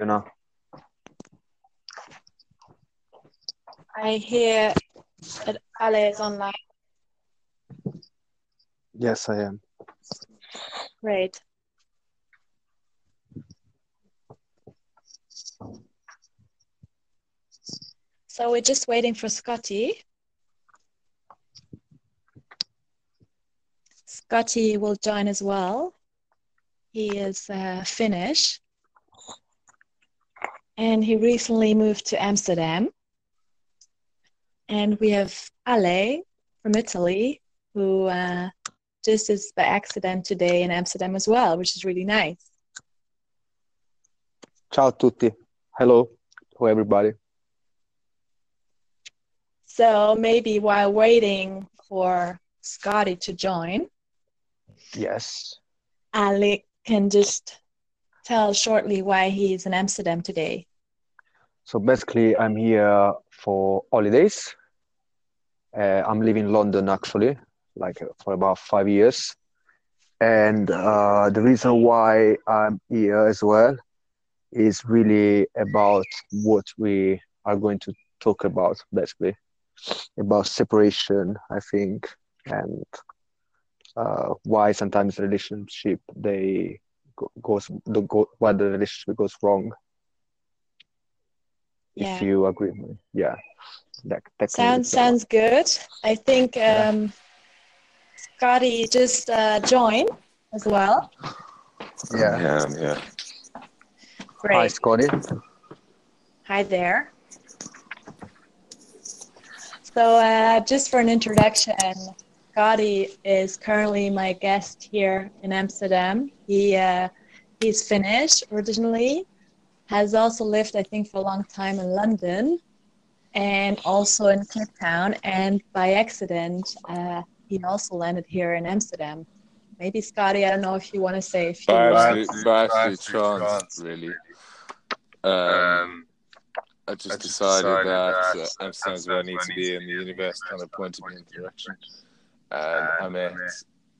you know. I hear that Ale is online. Yes, I am. Great. So we're just waiting for Scotty. Scotty will join as well. He is uh, Finnish and he recently moved to Amsterdam. And we have Ale from Italy who uh, just is by accident today in Amsterdam as well, which is really nice. Ciao tutti. Hello to everybody. So maybe while waiting for Scotty to join, Yes. Ale can just tell shortly why he's in Amsterdam today. So basically, I'm here for holidays. Uh, I'm living in London actually, like uh, for about five years. And uh, the reason why I'm here as well is really about what we are going to talk about, basically, about separation, I think, and uh, why sometimes relationship they go, goes the go, why the relationship goes wrong. Yeah. If you agree with me, yeah. That, that Sounds sounds good. I think um, Scotty just uh, joined as well. Yeah. Yeah, yeah. Great. Hi, Scotty. Hi there. So, uh, just for an introduction, Scotty is currently my guest here in Amsterdam. He uh, he's Finnish originally, has also lived, I think, for a long time in London, and also in Cape Town. And by accident, uh, he also landed here in Amsterdam. Maybe Scotty, I don't know if you want to say a few By words. absolute, by absolute chance, really. Um, I just decided that uh, Amsterdam's where I need to be, and the universe kind of pointed me in the direction. And I met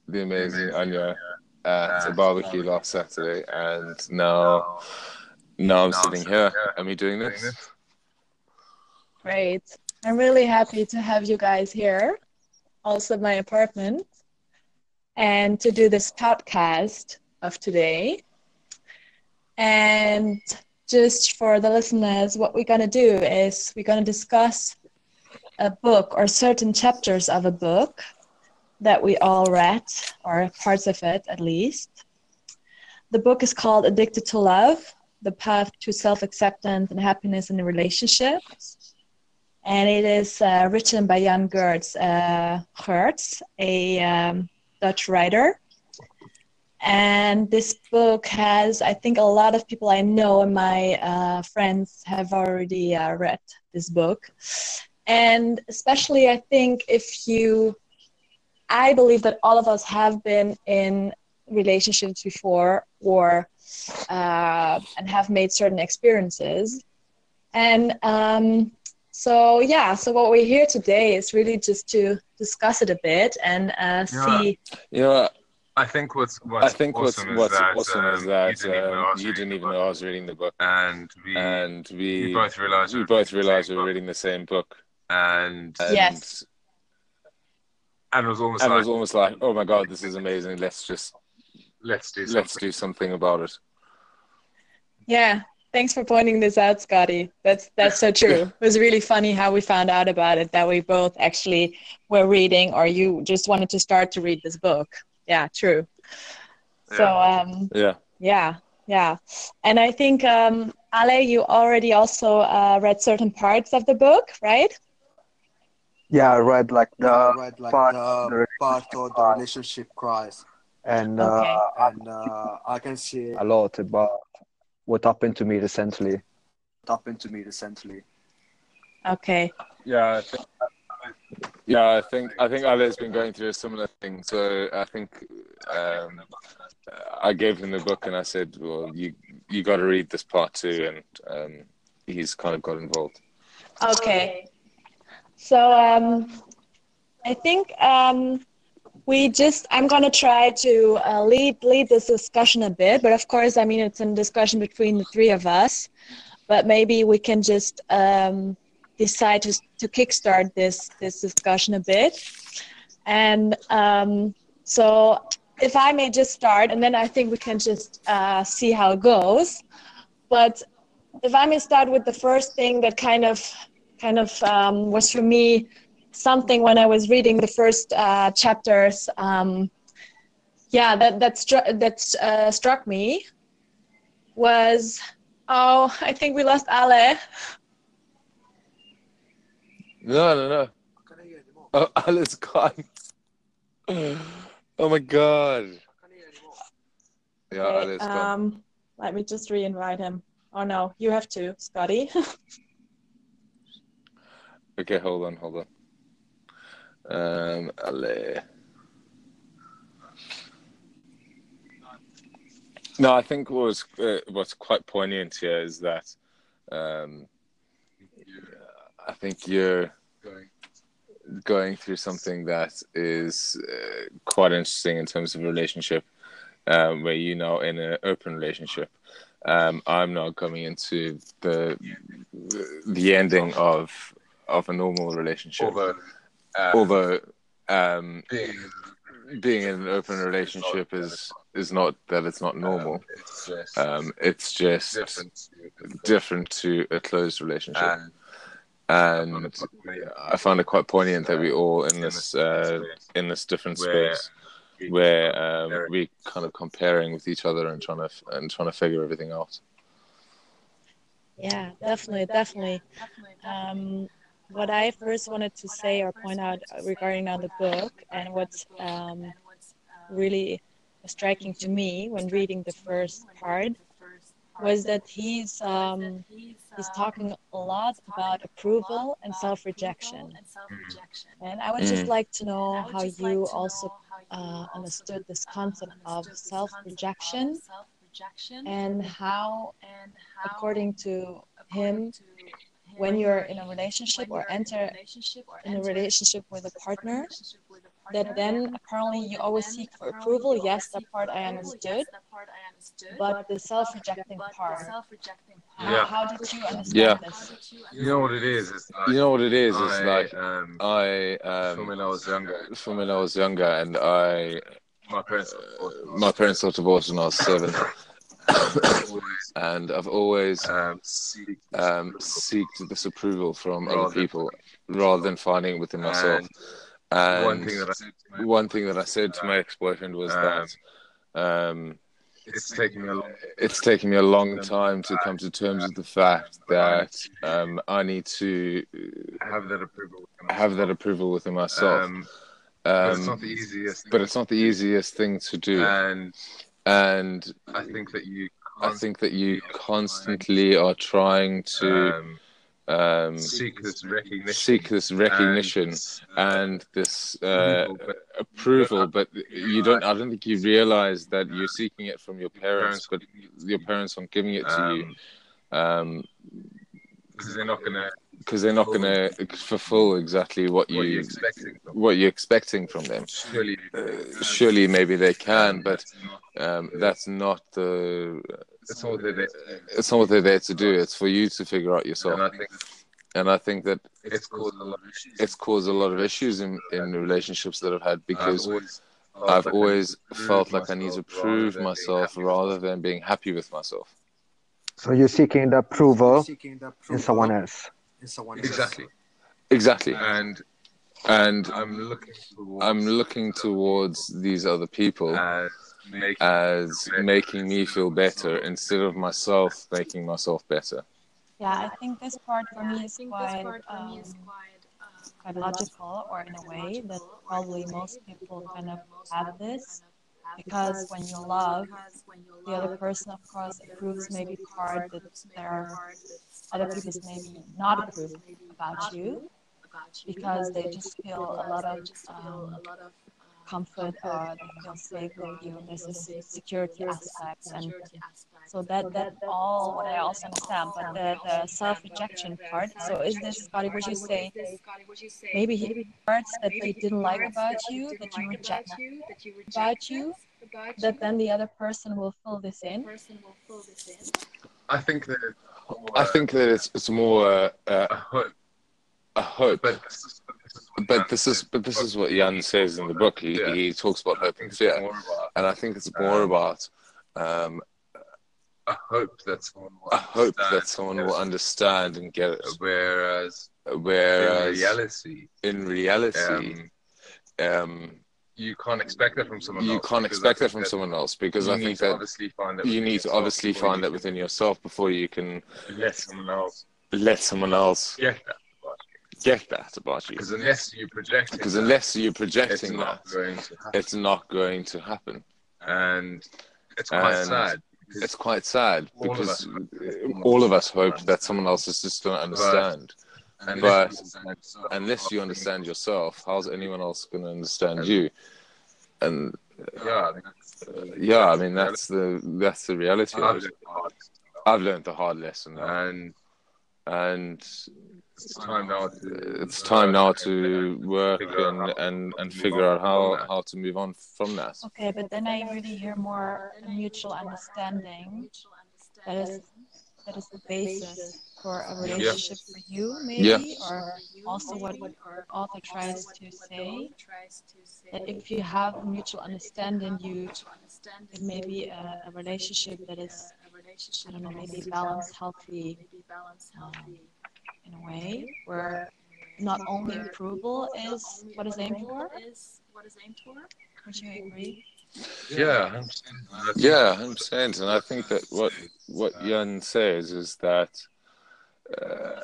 the amazing Anya at a barbecue last Saturday, and now, now I'm sitting here. Am I doing this? Great. I'm really happy to have you guys here, also my apartment, and to do this podcast of today. And just for the listeners, what we're going to do is we're going to discuss a book or certain chapters of a book that we all read, or parts of it at least. The book is called Addicted to Love The Path to Self Acceptance and Happiness in Relationships. And it is uh, written by Jan Geertz, uh, a um, Dutch writer. And this book has, I think, a lot of people I know and my uh, friends have already uh, read this book. And especially, I think, if you, I believe that all of us have been in relationships before or uh, and have made certain experiences. And um, so, yeah, so what we're here today is really just to discuss it a bit and uh, Yeah. see. You know, what? I think what's what's I think what's awesome what's is that, awesome is um, that you didn't even know I um, was you reading didn't the even book. know I was reading the book, and we and we we both realized we we both were reading the realized we were reading the same book. and And, Yes. and it was almost and it was almost like, oh my god, this is amazing. Let's just let's do let's something. do something about it. Yeah, thanks for pointing this out, Scotty. That's that's so true. It was really funny how we found out about it that we both actually were reading, or you just wanted to start to read this book. Yeah, true. So um, Yeah. yeah, yeah, and I think um, Ale, you already also uh, read certain parts of the book, right? Yeah, I read like the Yeah, right, like part the the part of the relationship cries, and Okay. uh, and uh, I can see a lot about what happened to me recently. it happened to me recently. Okay. Yeah, I think, yeah, I think I think Ale's been going through a similar thing. So I think um, I gave him the book and I said, "Well, you you got to read this part too," and um, he's kind of got involved. Okay. So um, I think um, we just i'm going to try to uh, lead lead this discussion a bit but of course i mean it's a discussion between the three of us but maybe we can just um, decide to, to kickstart this this discussion a bit. And um, so if i may just start and then i think we can just uh, see how it goes. But if i may start with the first thing that kind of kind of um, was for me something when I was reading the first uh, chapters. Um, yeah, that that stru- that uh, struck me was oh I think we lost Ale. No, no, no. Oh, Ale's gone. Oh my god. Yeah, Okay, Ale's gone. um, let me just re-invite him. Oh no, you have to, Scotty. Okay, hold on, hold on. Um, Ale. No, I think what was uh, what's quite poignant here is that um, I think you're going through something that is uh, quite interesting in terms of relationship, um, where you know in an open relationship. Um, I'm now coming into the the ending of of a normal relationship. Although, uh, Although um, being, being in an open relationship is is not that it's not normal. it's just Um, it's just different. to- different to a closed relationship, And and I found it quite poignant that we all in this uh, in this different space where um, we kind of comparing with each other and trying to and trying to figure everything out. yeah, definitely, definitely. Um, what I first wanted to say or point out regarding now the book and what's um, really striking to me when reading the first part was that he's um, he's talking a lot about approval and self-rejection. And I would just Mm. like to know how you also uh, understood this concept of self-rejection and how, according to him, when you're in a relationship or enter in a relationship with a partner, that then apparently you always seek for approval. Yes, that part I understood, but the self-rejecting part, Yeah. how did you understand Yeah. this? you know what it is? It's like, You know what it is? It's I, like um, I from um, when I was younger, from when I was younger, and I my parents uh, my parents got divorced when I was seven, always and I've always um, um, seeked this approval from other people rather than finding it within myself. And one thing that I said to my one thing that I said to my ex-boyfriend was that um, it's taken me a long it's taken me a long time to come to terms with the fact that um, I need to have that approval. have that approval within myself. Um, but it's Um, not the easiest. but it's not the easiest thing to do, And and I think that you. I think that you constantly are trying to um, um, seek this recognition. seek this recognition and this uh, approval, but you don't. I don't think you realize that you're seeking it from your parents, but your parents aren't giving it to you um, um, because they're not going to because they're not going to fulfill exactly what you expecting. what you're expecting from them. Surely, Uh, surely, maybe they can, um, but um, that's not the. that's all they're there. It's not what they're there to do. It's for you to figure out yourself. And I think And I think that it's caused a lot of issues. it's caused a lot of issues in, in the relationships that I've had because I've always, I've always felt like I need to prove than being myself rather than being happy with myself. So you're seeking the approval Seeking the in someone else. in someone else. Exactly. Exactly. And And I'm looking towards I'm looking towards these other people as making as making me feel better instead of myself making myself better. Yeah, I think this part for me is quite, um, quite logical, or in a way that probably most people kind of have this. Because when you love, the other person, of course, approves maybe part that there are other people maybe not approve about you because they just feel a lot of um, comfort or they feel safe with you. Security aspect, and So that that's all what I also understand. But the, the self rejection part. So is this Scotty? Would you say maybe he parts that he didn't like about you that you reject about you that then the other person will fill this in? I think that I think that it's it's more uh, uh, a hope, a hope. but But this is but this is what Jan says in the book. He Yeah. he talks about hope and fear, about and I think it's more Um, about um, a hope that someone will a hope that understand someone and will get understand and get it. it. Whereas, in reality, in reality, um, um, you can't expect that from someone you else. can't expect that from someone else because you I need think to that obviously find that you need to obviously find that within yourself before you can can let someone else let someone else get that. Get that about you. Because unless you project, Because unless you're it's projecting not that, going to happen. it's not going to happen. and it's quite And sad. It's quite sad All because us hope that someone all of us hope that someone else is just going to understand. Unless but- you understand yourself, Unless you understand yourself, how's anyone else going to understand you? And Yeah, I uh, yeah, I mean that's the that's the reality I've of it. lived hard. I've learned the hard lesson, and and it's time now to it's time now to uh, work figure and and, and figure out how, how to move on from that. Okay, but then I really hear more mutual understanding. That is that is the basis for a relationship for you, maybe, Yeah. or also what the author tries to say. That if you have mutual understanding, you it may be a, a relationship that is I don't know, maybe balance healthy, balance, um, in a way where not only approval is what is aimed for. Is what is aimed for? Would you agree? yeah, 100%. I think Yeah, hundred percent. And I think that what what Jan says is that uh,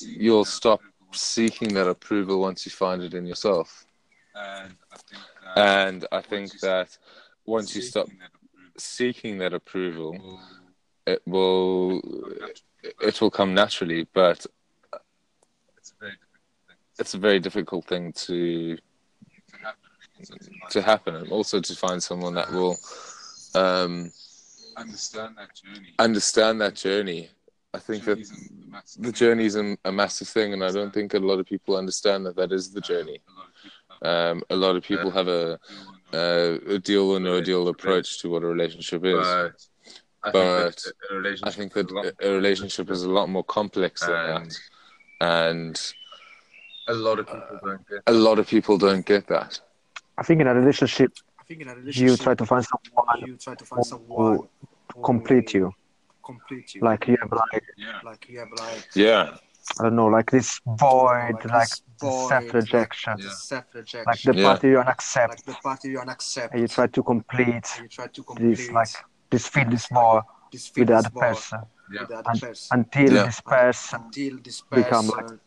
you'll stop seeking that approval once you find it in yourself. and I think that And I think that once you stop seeking that approval, it will it will come naturally. But it's very it's a very difficult thing to to happen, and also to find someone that will um, understand that journey. understand that journey. I think that the journey is a, a massive thing, and I don't think a lot of people understand that that is the journey. Um, a lot of people have a, a, a deal or no deal approach to what a relationship is. But I But think that a relationship, I think that is a lot- a a relationship is a lot more complex than and that, and a lot of people uh, don't get. a lot of people don't get that. I think in a relationship, I think in a you try to find someone you try to find someone who complete you. complete you. Like you have like Yeah. like you have like Yeah, I don't know, like this void, Like like this void, self-rejection, Yeah. self-rejection, like the Yeah. part you accept, like the part you accept, and you try to complete you try to complete this, like this feel this more this with the other person. with the And- person. until Yeah. this person until this become person an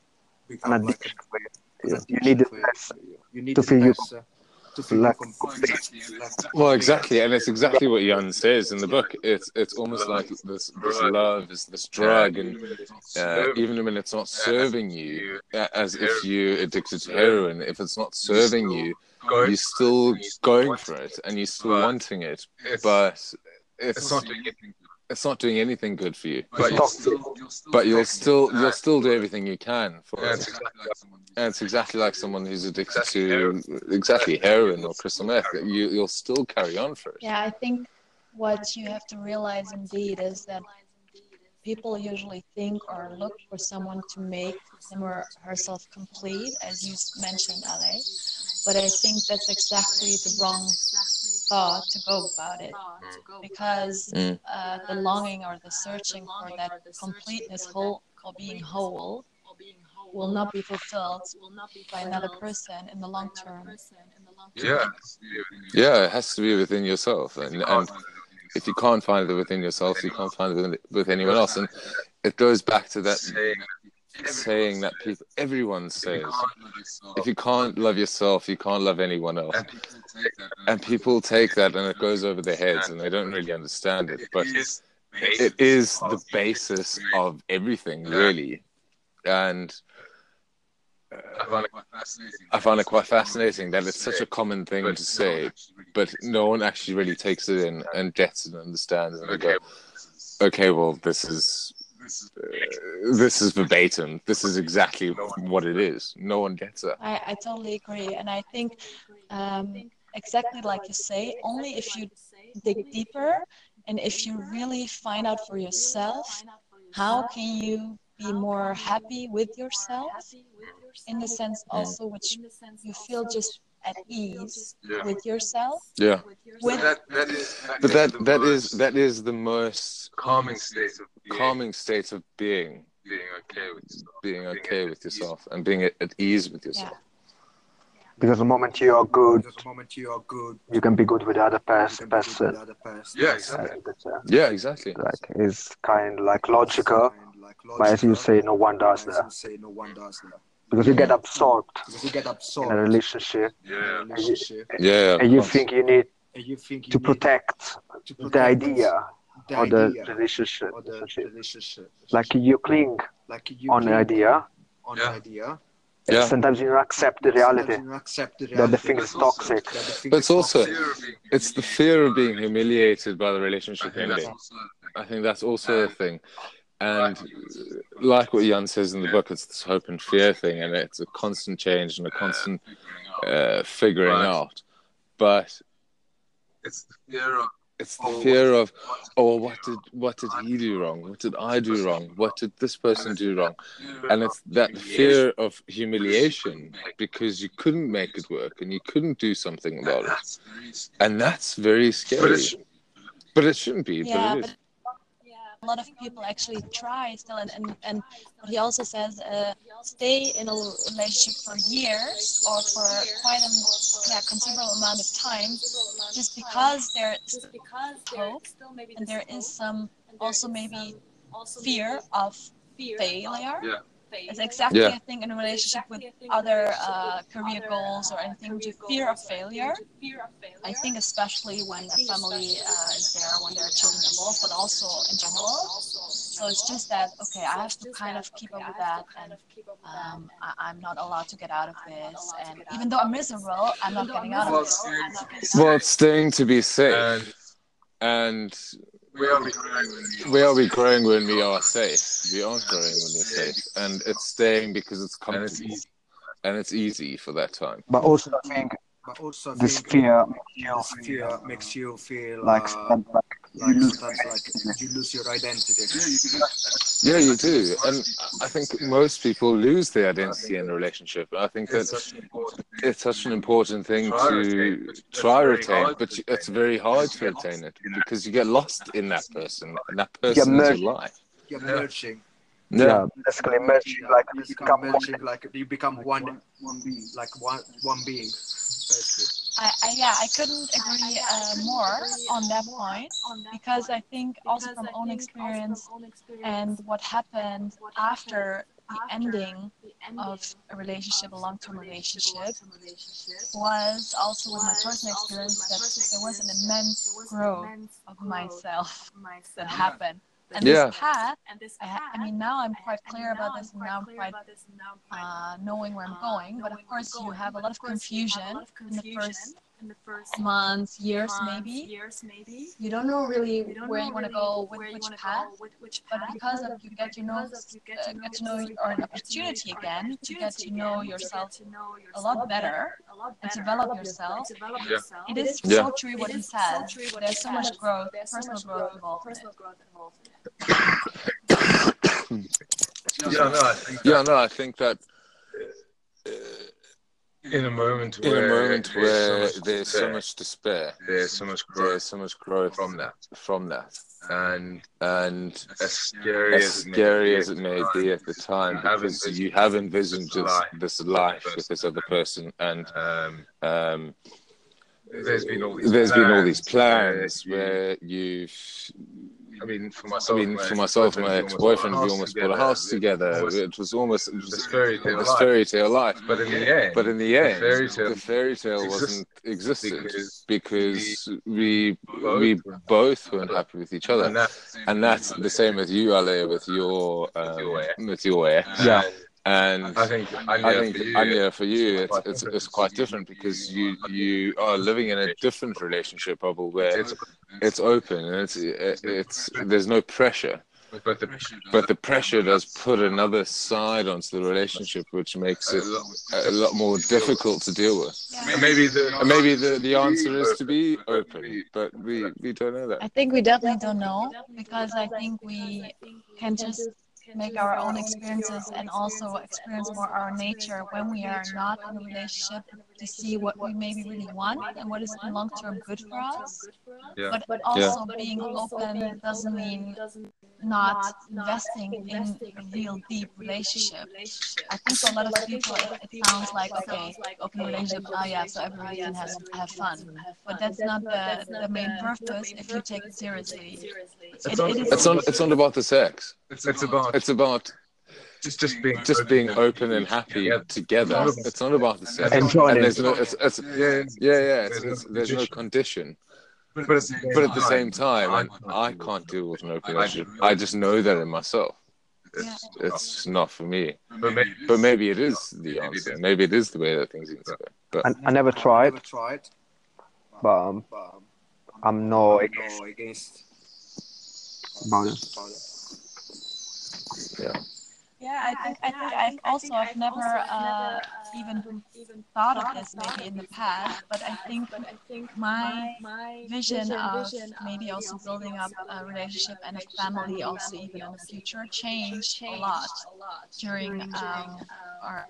become like addiction a- for you. an You addiction need the for you. person You need to the feel you person to feel like- you well, exactly, and it's exactly what Jan says in the book. It's it's almost like this this love is this drug, and uh, even when it's not serving you, uh, as if you're addicted to heroin, if it's not serving you, you're still going for it and you're still wanting it, but it's it's not doing anything. it's not doing anything good for you. But you'll still, you'll still, But you'll still you'll still do everything you can for Yeah, it. it's exactly like someone. who's- And it's exactly like someone who's addicted to exactly heroin or crystal meth. You you'll still carry on for it. Yeah, I think what you have to realize indeed is that people usually think or look for someone to make him or herself complete, as you mentioned, Ale. But I think that's exactly the wrong thought to go about it because Mm. uh, the longing or the searching for that completeness, whole or being whole, will not be fulfilled by another person in the long term. Yeah. Yeah, it has to be within yourself, and and if you can't find it within yourself, you can't find it with, with anyone else. And it goes back to that saying, that people, everyone says, if you can't love yourself, you can't love anyone else. and people take that, And people take that and it goes over their heads and they don't really understand it. But it is the basis of everything, really. And I find it quite fascinating. I find it quite fascinating that it's such a common thing to say, but no one actually really takes it in and gets it and understands it and Okay, go, okay, well, this is this is uh, this is verbatim. This is exactly what it is. No one gets it. I, I totally agree. And I think um, exactly like you say, only if you dig deeper and if you really find out for yourself how can you be more happy with yourself in the sense also which you feel just at ease Yeah. with yourself Yeah, with that that is but that the that is most that is the most calming state of being, calming state of being, being okay with yourself. being okay with yourself and being at, at ease with yourself. Because the moment you are good, Because the moment you are good, you can be good with the other you pers- can be good with person. person. Yeah, exactly. uh, Yeah, exactly. like is kind of like logical, Kind of like but as you logical, say, no one but does as that you say, no one does that. Because you get absorbed Because you get in absorbed a relationship in a Yeah. relationship, Yeah, and you think you need and you think you to need protect to the idea the or the idea relationship. or the relationship. relationship. Like you cling like you on the idea, on Yeah. the idea. and Yeah. sometimes you don't accept the reality you accept the that the thing is That's also- toxic. thing But is it's also- toxic. Fear of being it's the fear of being humiliated by the relationship think that's ending. also. I think that's also a thing. And like what Jan says in the book, it's this hope and fear thing, and it's a constant change and a constant Figuring out. uh, figuring Right. out. But It's the fear of it's the fear of, oh, what did what did he do wrong? What did I do wrong? What did this person do wrong? And it's that fear of humiliation because you couldn't make it work and you couldn't do something about it, That's very scary. and that's very scary. But it shouldn't be. Yeah, but it but is. A lot of people actually try still and, and, and what he also says uh, stay in a relationship for years or for quite a yeah, considerable amount of time just because there is hope and there is some also maybe fear of failure Yeah. It's exactly Yeah. i think in a relationship with other uh, career goals or anything. With fear of failure i think especially when a family uh, is there when there are children involved but also in general. So it's just that okay i have to kind of keep up with that and um, I, i'm not allowed to get out of this. And even though i'm miserable i'm not getting out of Well, this. Well, it's staying to be safe, And and we are growing when we we are we growing when we are safe. We aren't growing when we're safe, and it's staying because it's And it's comfortable easy. and it's easy for that time. But also, I think But also, I this think fear makes you this fear makes you feel like, uh, sometimes like like you lose sometimes like you lose your identity. Yeah, you do, and I think most people lose their identity in a relationship. I think that such an important it's such an important thing to retain, but it's try very retain, but it's very hard to You retain it lost in that because you get lost in that person, and that person's person is merged. life. You're merging. yeah, basically merging like you you become become merging like you become one, one being, like one one being. Basically. I, I yeah, I couldn't agree uh, more on that point because I think also from own experience and what happened after the ending of a relationship, a long-term relationship, was also with my personal experience that there was an immense growth of myself that happened. And Yeah. this path, I, ha- I mean, now I'm quite clear about this, and now I'm quite uh, knowing where I'm going. But of course, you have a lot of confusion in the first months, years, maybe. You don't know really where you want to go with which path. But because of you get to know, uh, get to know, or an opportunity again to get to know yourself a lot better and develop yourself. It is Yeah. so true what he says. There's so much growth, personal growth involved in it. Yeah, no, I think Yeah, no, I think that uh, in a moment in where a moment where there's so much despair, there's so much growth there's so much growth from that, from that, and and as scary as as it may as it may be at the time, you have because envisioned you have envisioned this life this with life this with this other person, and um, um, there's been all these there's been all these plans plans where you've I mean, for I myself, mean, for myself my ex-boyfriend, we almost bought a house together. It was almost it was This fairy tale this life. fairy tale life. But in the end, But in the end, fairy tale the fairy tale wasn't existed because because we both we were both weren't happy with each other, and that's and that's the same with you, Ale, with your With your um, with your ex. Yeah. And I think I think for you, Anya, for you, it's, quite it's different. it's quite different because you you are living in a different relationship bubble where it's, it's open and it's it's there's no pressure. but the But the pressure does put another side onto the relationship, which makes it a lot more difficult to deal with. maybe the maybe the, the answer is to be open, but we, we don't know that. I think we definitely don't know because I think we can just make our own experiences and also experience more our nature when we are not in a relationship to see what we maybe really want and what is long term good for us. Yeah. But also being open doesn't mean not investing in a real deep relationship. I think for a lot of people it, it sounds like okay, open relationship, oh yeah, so everybody can have have fun. But that's not the, the main purpose if you take it seriously. It, it is It's not it's not about the sex. it's, it's about It's about just just being just being open and happy together. It's not about the sex. Enjoying And it. there's no it's, it's, yeah, yeah yeah it's, it's, there's no condition. but, but, But at the same time, and I can't deal with an open relationship. I just know that in myself. It's, it's just not for me. but maybe, But maybe it is the answer. Maybe it is the way that things need to go. But I, I never tried, tried, but um, but um, I'm no no against against about it. about it. Yeah, I think I think I've also I've never uh, even thought of this maybe in the past, but I think i think my my vision of maybe also building up a relationship and a family also even in the future changed a lot during um, our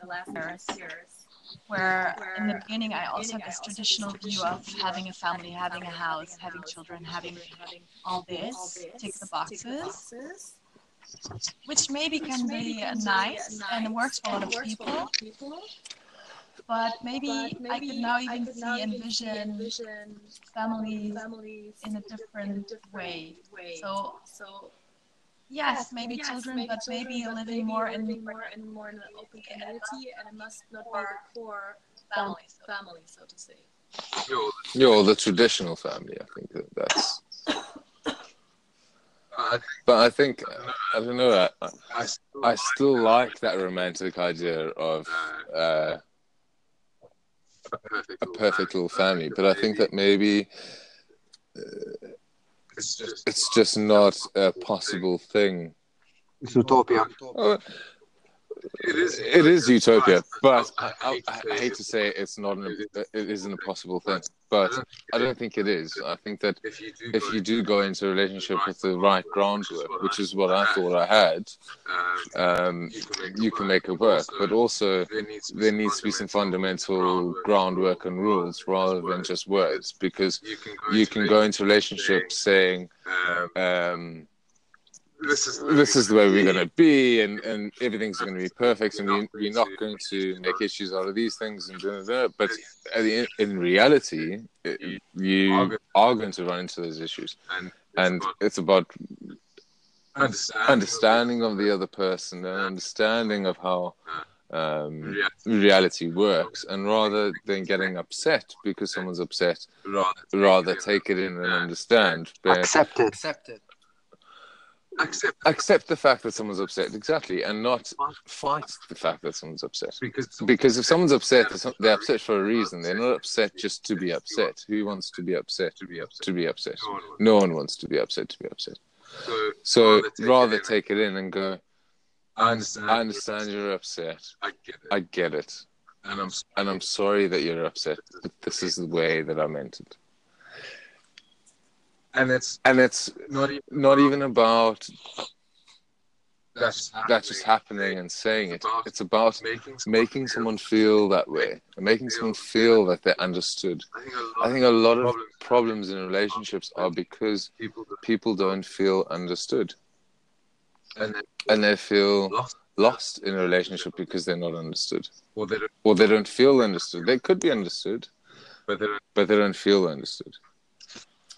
the last years. Where in the beginning I also had this traditional view of having a family, having a house, having children, having all this, tick the boxes which maybe can be uh, nice and it works for a lot of people. But maybe I could now even see and envision families in a different way. So, yes, maybe children, but maybe living more in more and more in an open community, and it must not be the core family. family, so to say. you're the traditional family. I think that that's. I But I think I don't know. I, I still, I still like that romantic idea of uh, uh a perfect, little family. But I think that maybe uh, it's just it's just not a possible thing. It's utopia. Oh, it is it is utopia, but I, I, I hate to say it's not an, it isn't a possible thing. But I don't think it is. I think that if you do if you do go into a relationship with the right groundwork, which is what I thought I had, um, you can make it work. But also, there needs to be there needs to be some fundamental groundwork and rules rather than just words, because you can go you can go into relationships saying, um, um, this is this is the way we're going to be and, and everything's going to be perfect and we, we're not going to make issues out of these things and da, da, da. but at the, in reality it, you are going to run into those issues. And and it's about understanding of the other person and understanding of how um, reality. works and rather than getting upset because someone's upset rather rather take it in and understand. But Accept it. Accept it. Accept. Accept the fact that someone's upset. Exactly. And not fight the fact that someone's upset. Because because if someone's upset they're upset for a reason. They're not upset. just to be upset. Who wants to be upset? To be upset. To be upset. No one wants to be upset to be upset. So so rather take it in. and go I understand i understand you're upset. I get it. I get it. And I'm and i'm sorry. that you're upset. But this is the way that i meant it and it's and it's not even not even about that's that just happening and saying it. It's about making making someone feel that way making someone feel that they're understood. I think a lot think a lot of problems- in relationships are because people don't feel understood. And they feel lost. lost in a relationship because they're not understood. Or they don't or they don't feel understood. They could be understood but they don't but they don't feel understood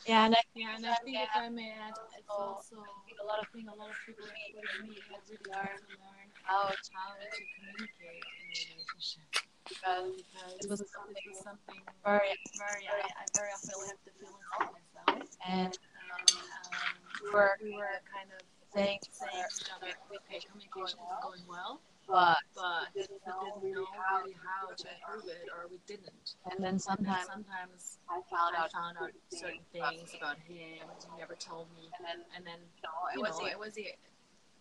Yeah, and I Yeah, and I think if I may add, it's also a lot of I think a lot of people like me have really learned to learn how to communicate in a relationship because because it was was something very very I, I very often have the feeling for myself. and And um, we were we were kind of saying saying to each other, okay, communication is going well, but but we didn't didn't know really how to improve it, or we didn't. and then And sometimes sometimes I found I out found out certain things about him he never told me, and then and then you know, it was know, it was the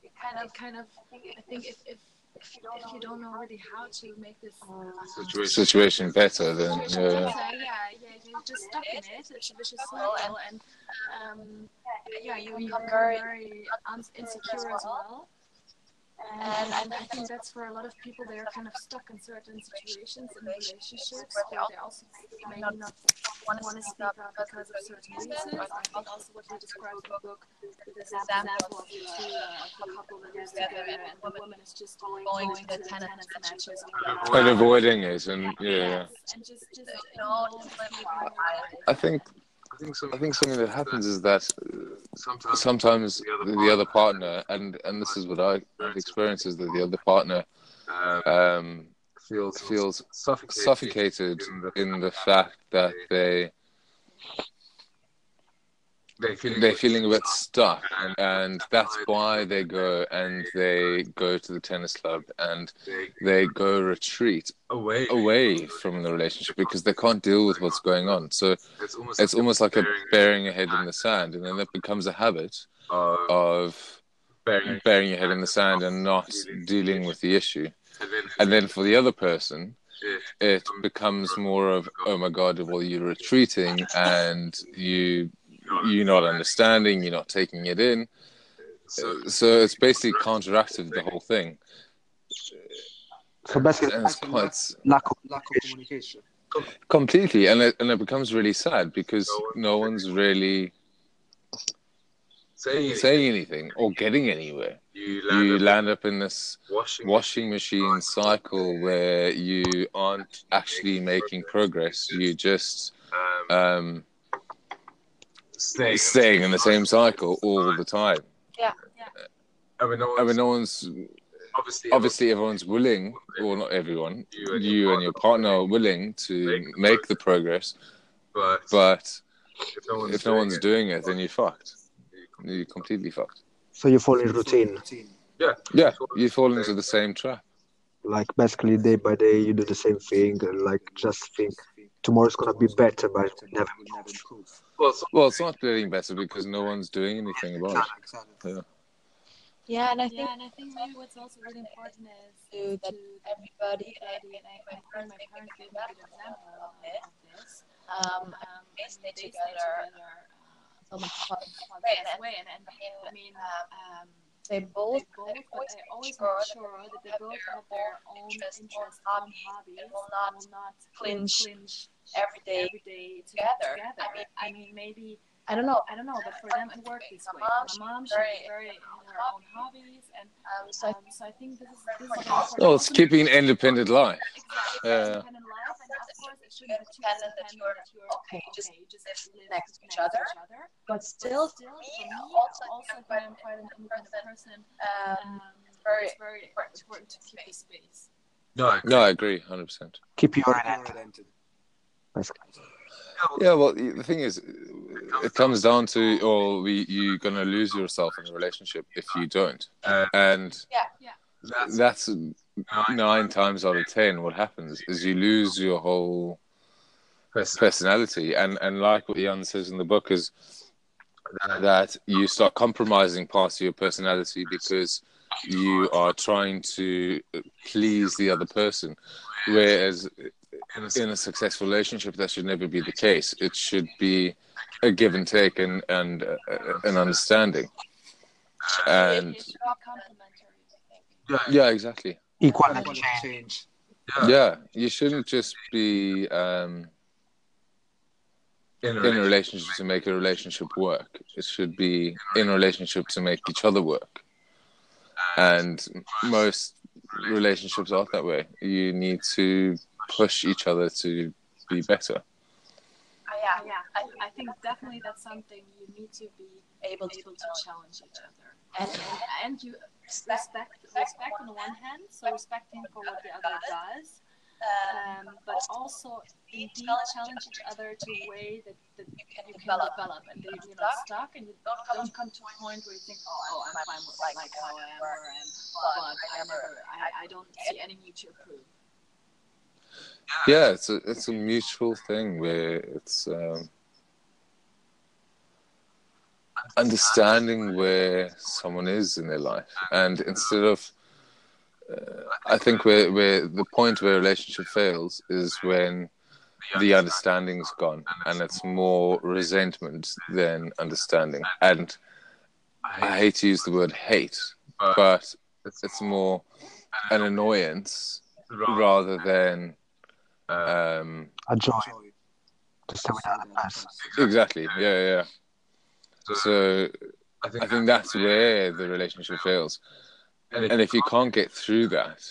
it kind of kind of I think if if if you don't if you don't know really how to make this um, Situation, situation better, then yeah. yeah, yeah, you're just stuck in it. It's a vicious cycle, and um, yeah, you you become very insecure as well. And, and I think that's for a lot of people, they are kind of stuck in certain situations in relationships where they also maybe not want to speak up because of certain reasons. I think also what you described in the book with this example of the two, uh, of the couple that lives together and the woman is just going, Going to to the tennis tennis matches matches or or And avoiding it, and yeah. Yes, and just, just you you know, know, just live living your your life. life. I think I think some I think something that happens is that uh, sometimes sometimes the other partner, and and this is what I, I've experienced, is that the other partner um, um, feels feels suffocated, suffocated in the fact that they they feeling they're feeling a bit stuck, and and that's why they go and they go to the tennis club and they go retreat away away from the relationship because they can't deal with what's going on. So It's almost it's almost like a burying your head in the sand, and then it becomes a habit of burying your head in the sand and not dealing with the issue. and then for the other person, it, it becomes more of, oh my god, oh well you're retreating and you you're not understanding, you're not taking it in. so So it's basically counteractive the whole thing, So basically, and it's quite lack of Lack of communication. completely, and it and it becomes really sad because no one's really saying saying anything or getting anywhere. you land You up land up in this washing washing machine cycle where you aren't actually making progress. You just um, um, staying staying in the same cycle all the time. I mean, no I mean, no one's obviously obviously everyone's willing, or not everyone. You and You and your partner are willing to make the progress, but, but if no one's, if no one's doing it, then you're fucked. You're completely fucked. so you fall in routine. Routine. yeah, Yeah, you fall into the same trap. Like basically day by day, you do the same thing, and like just think tomorrow's gonna be better, but it never. Will never improve. Well, so, Well, it's not getting better because no one's doing anything about it. Exactly. Yeah, and I think Yeah, and I think maybe what's also really important is to that to everybody, everybody, and I, I think my parents gave me a good example of, of this. um, Um, they stay they together, uh, so much fun. way, and, way, and, and I mean, um, They both, they both, but I always make sure that they both have their own interests, own hobbies, and will not clinch clinch every day. every day together. together. I mean, I mean, maybe I don't know. I don't know, but for them it worked this My way. mom, My she's mom, she's very- very in her own hobbies, and Um, so I um, so I think this is this is very important. Oh, it's keeping an independent life. Exactly. Yeah. Independent life, and of course it shouldn't be too Dependent that you're- okay, just just live live next to each other. but still, for me, also, also, I'm quite an independent person, um, very it's very important to keep the space. no, I No, I agree, hundred percent. Keep your Your identity. identity. Yeah, well, the thing is, it comes down to, or we, you're gonna lose yourself in a relationship if you don't, Uh, and that's, that's nine times out of ten what happens is you lose your whole personality, and and like what Jan says in the book is that you start compromising parts of your personality because you are trying to please the other person, whereas in a, successful relationship that should never be the case. It should be a give and take and and uh, an understanding. And it should be complementary. yeah, yeah exactly Equal Equal exchange. exchange. yeah, yeah you shouldn't just be um in a in a relationship to make a relationship work it should be in a relationship to make each other work and most relationships aren't that way you need to push each other to be better Yeah, yeah. I, I think definitely that's something you need to be able to able to challenge each other. And and you respect respect on the one hand, so respecting for what the other does, um, but also indeed challenge each other to a way that, that you can develop, and that you're not stuck and you don't come to a point where you think, oh, I'm fine with like how I am where I am, but I never, I, I don't see any need to. Yeah, it's a it's a mutual thing where it's um, understanding where someone is in their life, and instead of uh, I think where where the point where a relationship fails is when the understanding's gone and it's more resentment than understanding. And I hate to use the word hate, but it's more an annoyance rather than um, A joy to stay with that person. exactly. Yeah, yeah. So I think that's where the relationship fails. And if you can't get through that,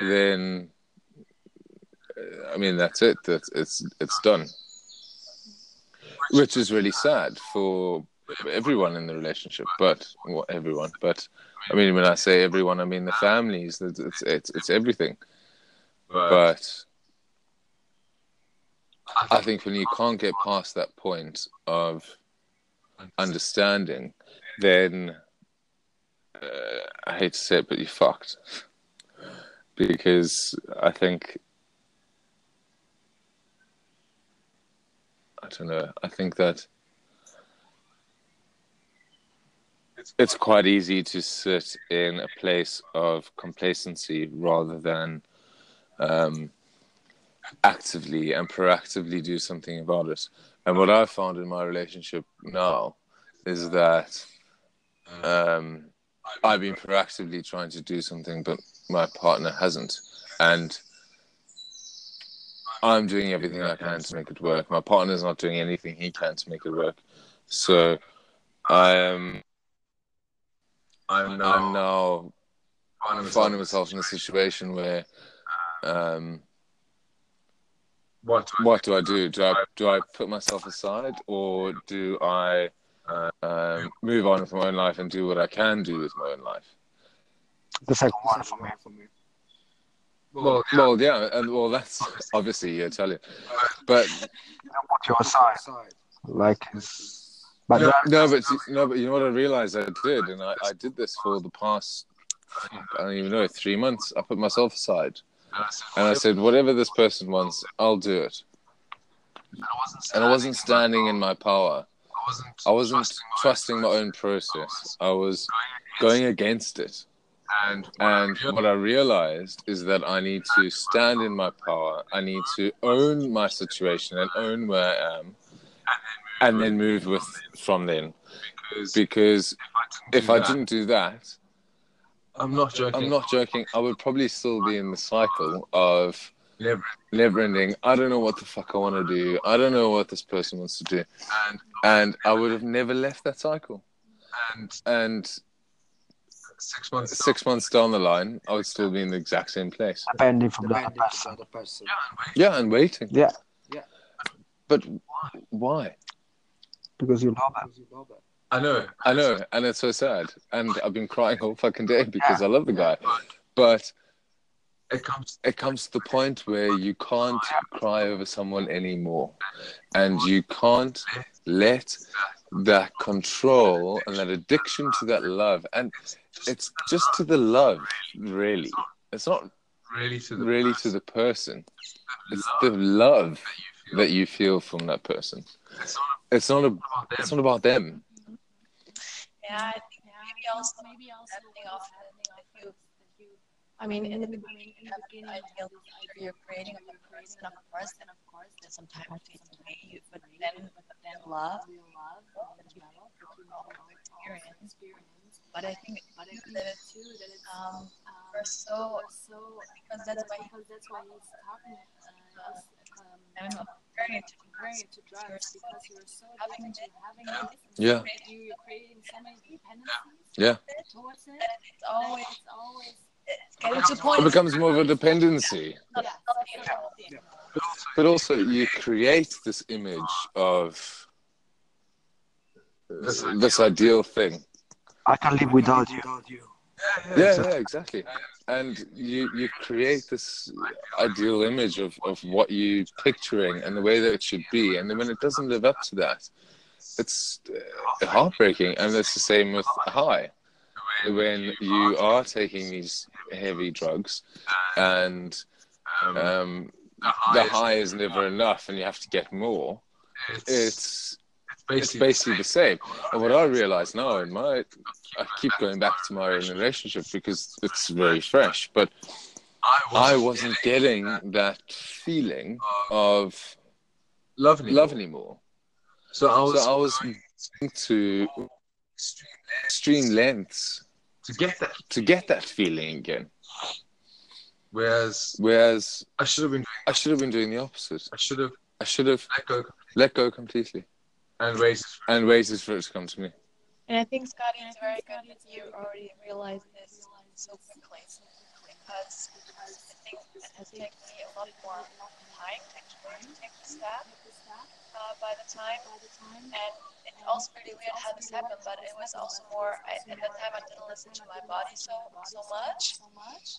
then uh, I mean that's it. That's it's it's done. Which is really sad for everyone in the relationship, but well, everyone. But I mean, when I say everyone, I mean the families. It's it's, it's everything. But I think when you can't get past that point of understanding, then uh, I hate to say it, but you're fucked. Because I think I don't know. I think that it's quite easy to sit in a place of complacency rather than um, actively and proactively do something about it. And what I've found in my relationship now is that um, I've been proactively trying to do something, but my partner hasn't. And I'm doing everything I can to make it work. My partner's not doing anything he can to make it work. So I am. I'm now, I'm now finding myself in a situation where, um, What? what do I do? Do I do I put myself aside, or do I um, move on with my own life and do what I can do with my own life? The second one for me. Well, Well, yeah, and well, that's obviously yeah, tell you, but Put your side. Like, it's, but Yeah. that- no, but no, but you know what I realized I did, and I, I did this for the past I don't even know three months. I put myself aside, and I said, whatever this person wants, I'll do it. And I wasn't standing in my power. I wasn't trusting my own process. I was going against it. And And what I realized is that I need to stand in my power. I need to own my situation and own where I am, and then move with from then. Because if I didn't do that, I'm not joking. I'm not joking. I would probably still be in the cycle of Never. never ending. I don't know what the fuck I want to do. I don't know what this person wants to do, And and I would have never left that cycle. and And six months. six months down the line, I would still be in the exact same place. depending from the other Depending on person. the other person. Yeah, and waiting. Yeah, Yeah. But why? because you love them. Because you love it. I know. I know, and it's so sad. And I've been crying all fucking day because I love the guy. But It comes. it comes to the point where you can't cry over someone anymore. And you can't let that control and that addiction to that love. And it's just to the love, really. It's not really to the really to the person. It's the love that you feel from that person. It's not It's not a, it's not about them. Yeah, I think maybe also maybe also depending on depending on you. that you I mean, in the beginning, in you the have beginning, an you ideal picture you're creating a person, of course, and of course, there's sometimes fades away, you- but then but then love, real love, and develop, that all know, experience. But I think But I think that it's, too that it's um, um, we're so so because that's why because that's why he's talking. He's, um, I'm comparing it to comparing it to drugs because you're so Having addicted having it. Yeah. You, you're creating so many dependencies Yeah. towards it. it's always It's always it's to a point It becomes more of a dependency. not Yeah. healthy and healthy. But also, you create this image of this, this ideal thing. I can live without you. Without you. Yeah, yeah, exactly. And you you create this ideal image of, of what you're picturing and the way that it should be, and then when it doesn't live up to that, it's uh, heartbreaking. And it's the same with high. When you are taking these heavy drugs, and um, the high is never enough, and you have to get more. It's it's basically the same. And what I realize now in my, I keep going back to my own relationship because it's very fresh, but I wasn't getting that feeling of love love anymore. So I was, So I was going to extreme lengths to get that. to get that feeling again. Whereas Whereas I should have been, I should have been doing the opposite. I should have I should have let go let go completely and raised. and waited for it to come to me. And I think Scotty is very good that you already realized this so quickly because I think it has taken me a lot more time take the step uh, by the time. And it's also really weird how this happened, but it was also more, I, at that time I didn't listen to my body so so much.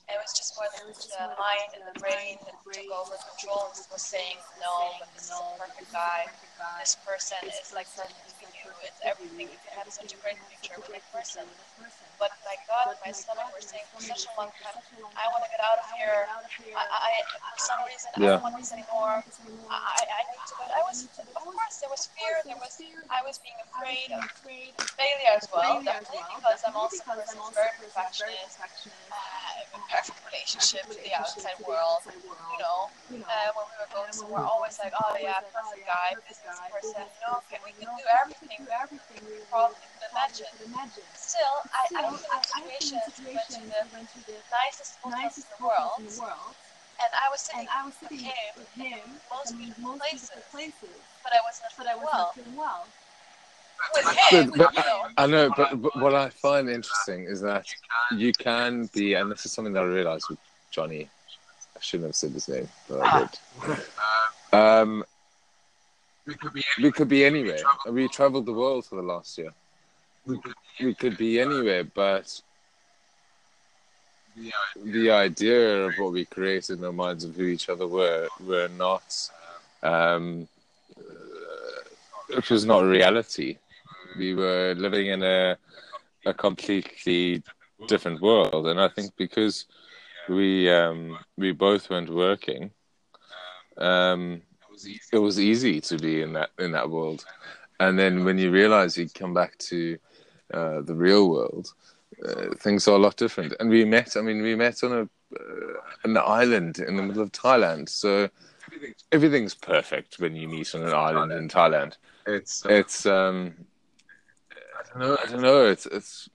It was just more the, the mind and the brain that took over control and was saying, no, but this is a perfect guy. This person is like something you. It's everything. You can have such a great future with that person. But my God, my stomach were saying for such a long time, I want to get out of here. I, I, for some reason, I don't want this anymore. I, I need to go. I was, of course, there was fear. There was, I was being afraid of failure as well. Definitely because I'm also a person who's very perfectionist. Uh, a perfect relationship with the outside world. You know, uh, when we were going somewhere, always like, oh yeah, perfect guy, business person. You know, okay, we could do everything. We probably could imagine. Still, I, I've been in situations we went to the nicest hotels in the world, and I was sitting I was sitting with him with in most beautiful places, but I was not feeling well. With him, But- but you know. I know, but, but what I find interesting is that you can be, and this is something that I realized with Johnny. I shouldn't have said his name, but I did. Um, We could be. we could be anywhere. We traveled the world for the last year. We could We could be anywhere, but the idea of what we created in our minds of who each other were were not. Um, uh, it was not reality. We were living in a a completely different world, and I think because we um, we both weren't working, um, it was easy to be in that in that world. And then when you realize you come back to uh, the real world, uh, things are a lot different. And we met. I mean, we met on a uh, an island in the middle of Thailand. So everything's perfect when you meet on an island in Thailand. It's. It's um, I don't know. I don't know. It's it's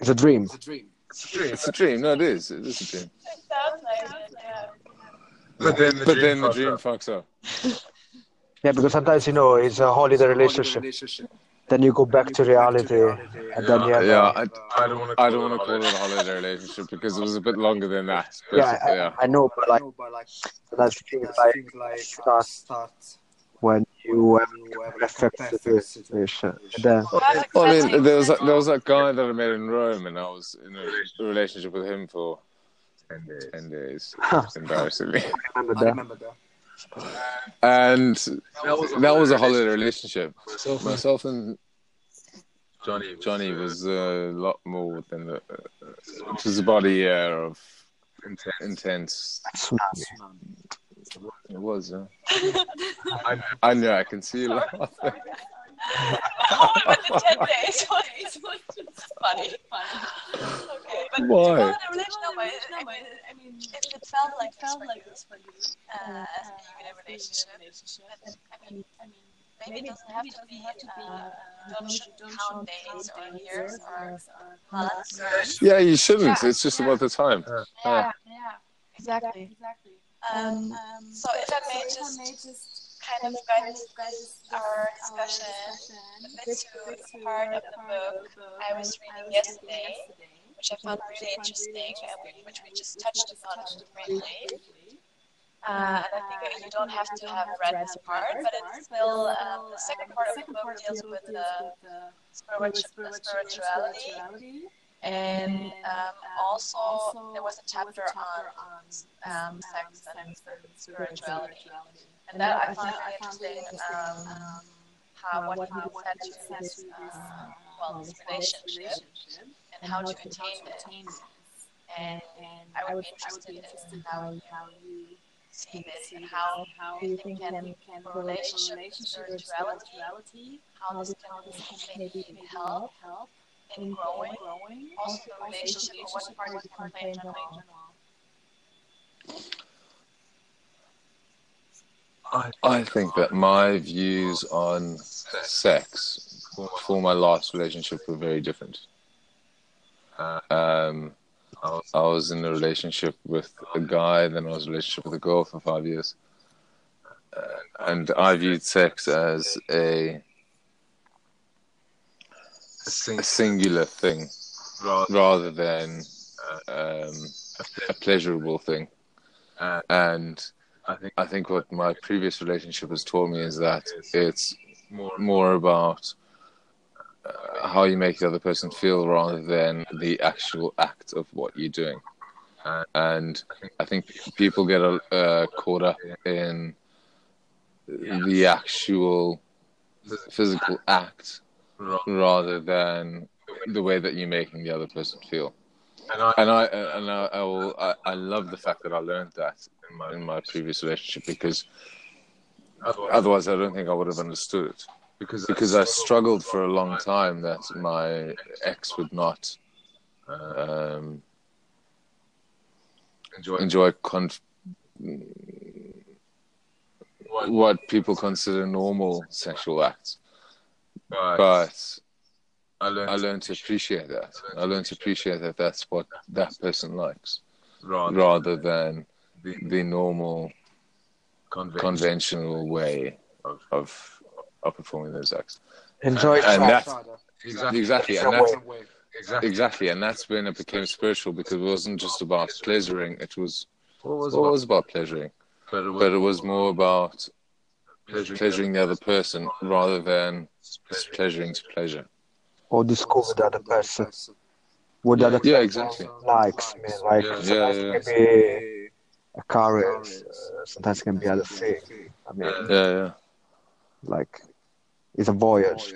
It's a dream. It's a dream. It's a dream. it's a dream. No, it is. It is a dream. It sounds like it, yeah. But then the But dream. then the dream up. fucks up. Yeah, because sometimes you know it's a holiday relationship. Then you go back to reality, and then uh, you have Yeah, a- I, I don't want to. I don't want to call it a holiday relationship because it was a bit longer than that. But yeah, I, yeah. I know, but like that's things like start start when you have an affected situation. And then Perfect Well, I mean, there was there was that guy that I met in Rome, and I was in a relationship with him for Ten days. ten days, Huh. embarrassingly. remember I remember that. And That was a that was a holiday holiday relationship. Myself, Myself and Johnny. Johnny was a lot more than the. Uh, it was about a year of intense. intense. Tsunami. It was. Uh, I, I know. I can see you laughing. Oh, but the 10 days was funny. Okay, but Why? Well, the relation, no, but I mean, I mean, it, it felt like this for you, uh, as being in a relationship. But, I mean, I mean, maybe it doesn't have to be. Uh, don't shouldn't count days or years or months. Yeah, you shouldn't. It's just about the time. Yeah, yeah, exactly. Um, so if I may just kind of guide our discussion a bit to a part of the book I was reading yesterday, which I found really interesting, and which we just touched upon briefly. Uh, and I think you don't have to have read this part, but it's still um, the second part of the book deals with spirituality And um, also, there was a chapter on um, sex and spirituality. And that I found really interesting um, how what he said to his, uh, well, his relationship and how to attain it. And, I would be interested in how you see this and how, how you think can, a relationship with spirituality, how this can maybe help in growing, also the relationship or what part can play in general. I think that my views on sex for my last relationship were very different. Um, I was in a relationship with a guy, then I was in a relationship with a girl for five years. Uh, and I viewed sex as a, a singular thing rather than um, a pleasurable thing. And I think I think what my previous relationship has taught me is that it's more about uh, how you make the other person feel rather than the actual act of what you're doing. And I think people get uh, caught up in the actual physical act rather than the way that you're making the other person feel. And I and I, and I, I, will, I, I love the fact that I learned that in my, in my previous relationship because otherwise I don't think I would have understood it because because I struggled for a long time that my ex would not um, enjoy enjoy conf- what people consider normal sexual acts, but I learned, I learned to appreciate that. I learned to appreciate that. that's what that person likes, rather, rather than the, the normal conventional way of, of, of performing those acts. Enjoy and that's Exactly. exactly, and that's. Exactly. exactly, and that's when it became spiritual because it wasn't just about pleasuring; it was What was it was about pleasuring, But it was, but it was more about pleasuring pleasuring the other person rather than just pleasuring to pleasure. Or discover the other person. What the other Yeah, exactly. likes. I mean, like Yeah, sometimes yeah, it can be a caress, uh, sometimes it can be other thing. I mean, Yeah, yeah. like it's a voyage.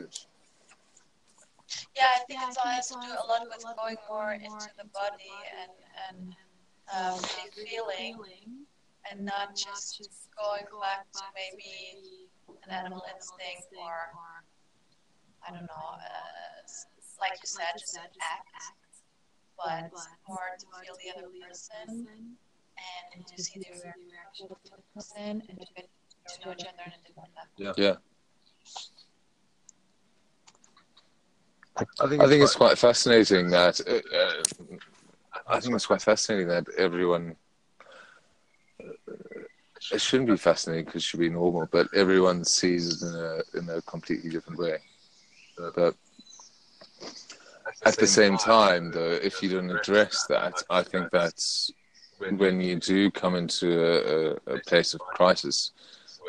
Yeah, I think it all has to do a lot with going more into the body and and um, the feeling, and not just going back to maybe an animal instinct or I don't know, uh, like you said, just an act, but more to feel the other person and to see the reaction of the other person and to get to know each other on a different level. Yeah. I think, I think it's quite fascinating that uh, uh, I think it's quite fascinating that everyone. It shouldn't be fascinating because it should be normal, but everyone sees it in a in a completely different way. But at the same time, though, if you don't address that, I think that's when you do come into a, a, place of crisis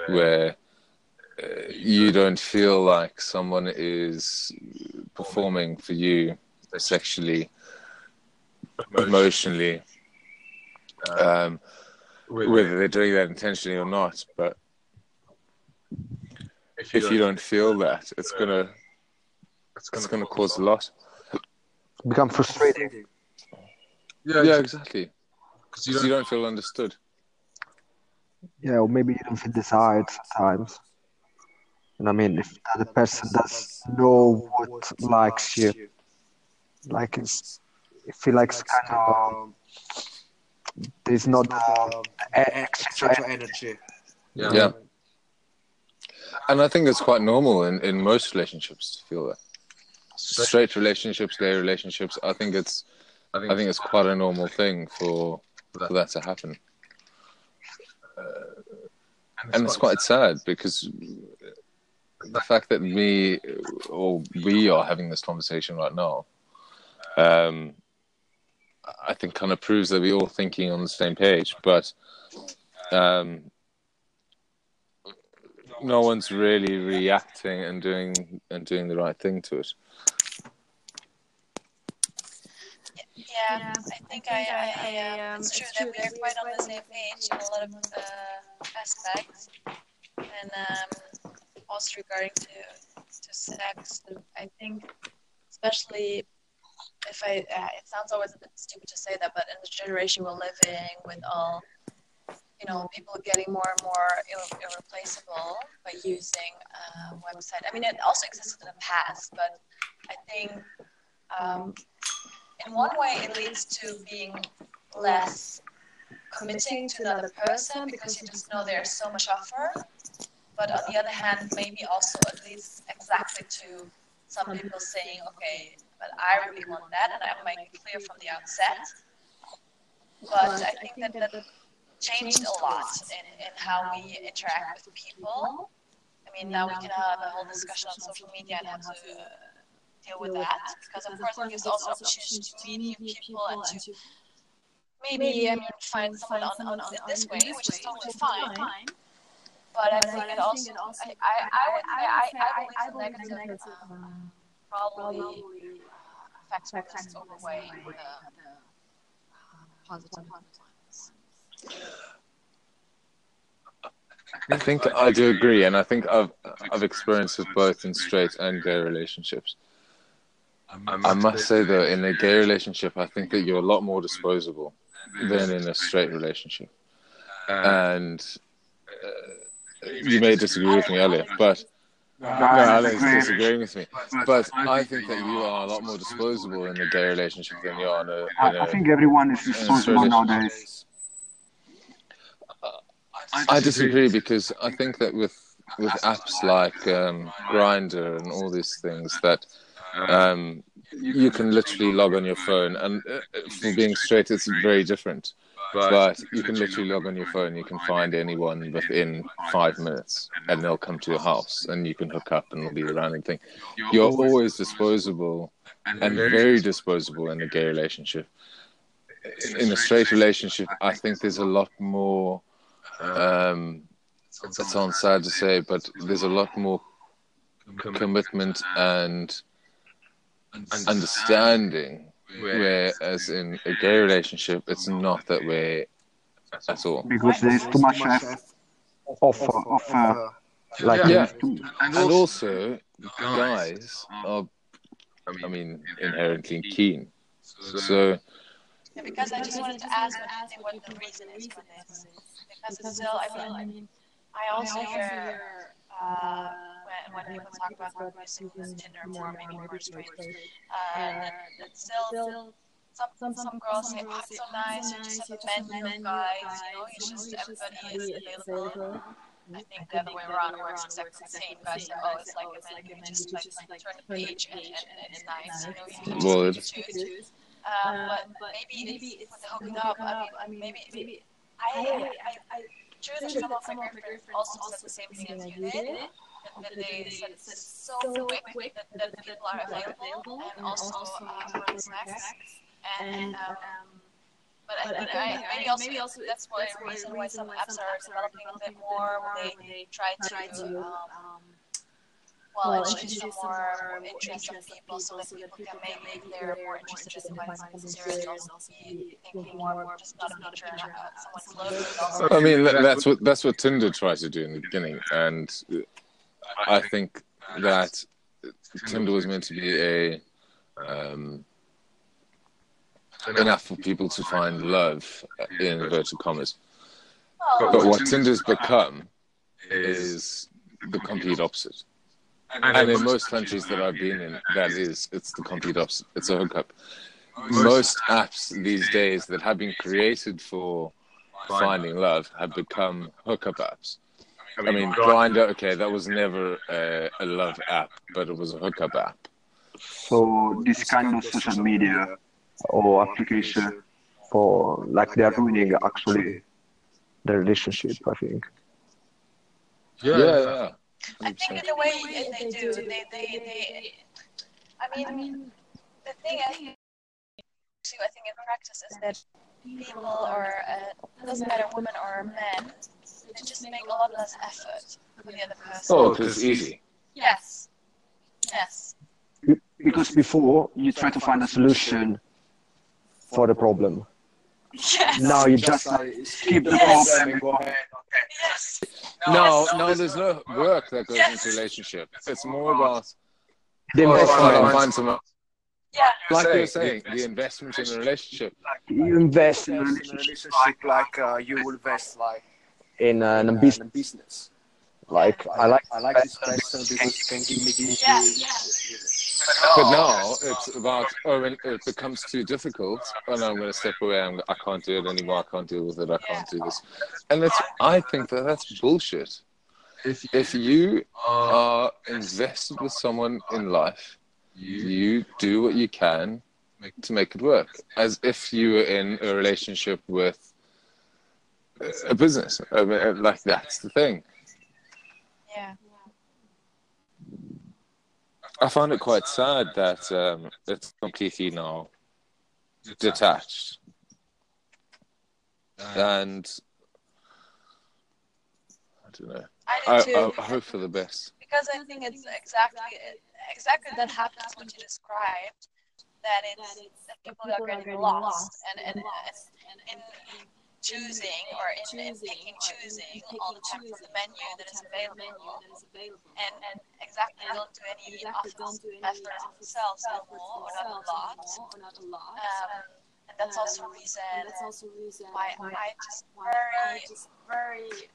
where uh, you don't feel like someone is performing for you sexually, emotionally, um, whether they're doing that intentionally or not. But if you don't feel that, it's gonna it's gonna cause a lot. Become frustrating. yeah, Yeah, exactly. because Because you don't feel understood. Yeah, or maybe you don't feel desired sometimes. And I mean, if the other person does know what likes you, like it's, if he likes kind um, of, there's not the um, extra Extra energy. yeah, Yeah. And I think it's quite normal in, in most relationships to feel that. Straight relationships, gay relationships, I think it's I think, I think it's quite a normal thing for for that to happen. Uh, and it's quite sad because the fact that me or we are having this conversation right now, um, I think kind of proves that we're all thinking on the same page. But um, no one's really reacting and doing and doing the right thing to it. Yeah, I think I, I, um, it's true that we are quite on the same page in a lot of uh, aspects, and um, also regarding to to sex. I think, especially if I, uh, it sounds always a bit stupid to say that, but in the generation we're living with all, you know, people getting more and more irre- irreplaceable by using uh, website. I mean, it also existed in the past, but I think. Um, in one way it leads to being less committing to another person because you just know there's so much offer but on the other hand maybe also at least exactly to some people saying okay but i really want that and I'll make it clear from the outset. But i think that that changed a lot in, in how we interact with people. I mean now we can have a whole discussion on social media and how to deal with that because of course it gives also opportunity to meet new people and to maybe I mean find someone on, on, on this way, which is totally fine. But I think it also I I I would I I, I believe the negative um, probably affects just overweigh the positive ones. I think I do agree, and I think I've I've experienced it both in straight and gay relationships. I must say though, in a gay relationship, I think that you're a lot more disposable than in a straight relationship, and uh, you may disagree with me, Elliot, but no, Alex is disagreeing with me. But I think that you are a lot more disposable in a gay relationship than you are in a. In a I think everyone is in a straight disposable nowadays. I disagree because I think that with with apps like um, Grindr and all these things that um, you can literally log on your phone, and uh, for being straight, it's very different. But you can literally log on your phone, you can find anyone within five minutes, and they'll come to your house, and you can hook up, and it'll be a random thing. You're always disposable and very disposable in a gay relationship. In a straight relationship, I think there's a lot more. Um, it sounds sad to say, but there's a lot more commitment and understanding. Whereas in a gay relationship, it's not that way at all. Because there is too much uh, offer, offer. Like, Yeah. too- And also, guys are, I mean, inherently keen. So, Yeah, because I just wanted to ask what what the reason is for this. Because it's still, I mean, I also hear uh, when, when people talk about how we assume this Tinder more, maybe more straight, uh, that it's still some some girls say, "Oh, it's so nice. You just have a menu of guys. You know, you just everybody is available." I think the other way around works exactly the same. Guys say, "Oh, it's like a menu. You just like turn the page and, and, and it's nice. You know, you can just Well, pick choose." Um, but maybe maybe it's with the hooking up. I mean, maybe maybe I I I true that some of my girlfriends also said the same thing as you did. That, that they said it's so quick that, that the people are available and also uh, for the sex. And um, but I think I, maybe also, maybe also that's why the reason why some apps are developing a bit more when they try to um, well, introduce some more interest of people so that people can maybe if they're more interested in finding something serious also be thinking more of just not a picture and uh, someone's logo. I mean, that- that's what that's what Tinder tried to do in the beginning, and I think that Tinder was meant to be a um, enough for people to find love in inverted commas. But what Tinder's become is the complete opposite. And in most countries that I've been in, that is, it's the complete opposite. It's a hookup. Most apps these days that have been created for finding love have become hookup apps. I mean, Grindr, okay, that was never a, a love app, but it was a hookup app. So this kind of social media or application for like they are ruining actually the relationship. I think. Yeah, yeah. I think in a way they do. They, they, they. I mean, the thing is, too, I think in practice is that people, or uh, it doesn't matter women or men, they just make a lot less effort for the other person. Oh, because it's easy. Yes. Yes. Because before you try to find a solution for the problem. Yes. Now you just like skip the problem and go ahead. Yes. No, Yes. no, there's no work that goes Yes. into relationship. It's more about The find, investment, find someone. Yeah. Like you're saying, the investment in a relationship. you invest in a Invest in a relationship relationship like uh, you will invest like in uh, in a a business. business. Like I like I like this person because he can give me this. Yeah, yeah. This, But now it's about oh, when it becomes too difficult. Oh no, I'm going to step away. I'm, I can't do it anymore. I can't deal with it. I can't do this. And that's I think that that's bullshit. If If you are are invested with someone in life, you do what you can to make it work, as if you were in a relationship with a business. I mean, like that's the thing. Yeah. I find it quite sad that um, it's completely now detached, and I don't know. I I, do too. I hope for the best. because I think it's exactly exactly that happens what you described. That it's that people are getting lost and and, and in choosing or in, in picking choosing all the time from the menu that is available. And and exactly don't do any effort effort on themselves anymore or not a lot. Um, and that's also a reason why I just very just very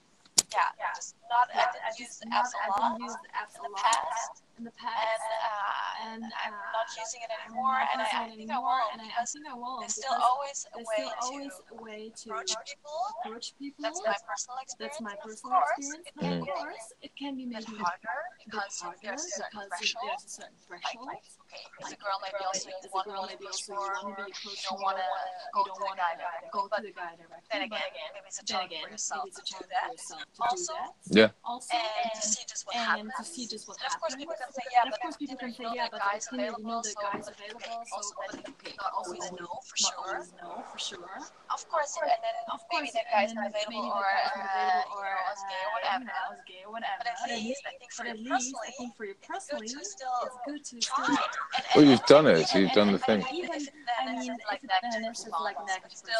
yeah just not I didn't use apps a lot in the past in the and past. uh, And, I'm uh, not using it anymore and I, I think I won't and I, I think I won't there's still always a way still to a way to approach people approach people. that's my personal experience That's my and of course experience. it And can of be course, it can be making harder because there's a certain threshold there's a certain like, like okay as a girl maybe also you As a want to be maybe approached also you more want to be you approached don't more. want to You go don't to the want guy to directly go to the guy directly. then again maybe it's a challenge for yourself to do that for yourself to also. Yeah. Also, and to see just what and happens to see just what and of course people can say yeah but of course, people can say, yeah, that but guy's you available know the so guy's available, so also but but okay, not always but no for sure no for sure. of course and then Of maybe course, that guy's not available or that guy's not available uh, or you know, gay or uh, whatever you know, gay or whatever. but at least I think for you at I personally think for you it's good personally, to still it's good to try still it and, and, Well, you've done it. You've done the thing. even I mean, like negative then it's just like negative still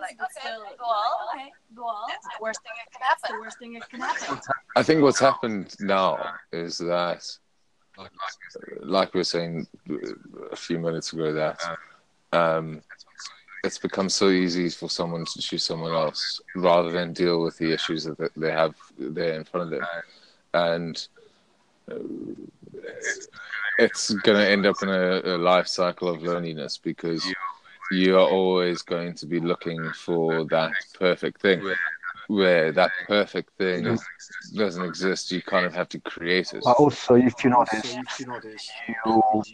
like okay still, well okay, well, that's the worst thing that can that's the worst thing that can happen. I think what's happened now is that, like we were saying a few minutes ago, that um, it's become so easy for someone to choose someone else rather than deal with the issues that they have there in front of them, and uh, it's going to end up in a, a life cycle of loneliness because you are always going to be looking for that perfect thing. Where that perfect thing doesn't exist, you kind of have to create it. But also, if you notice, you notice,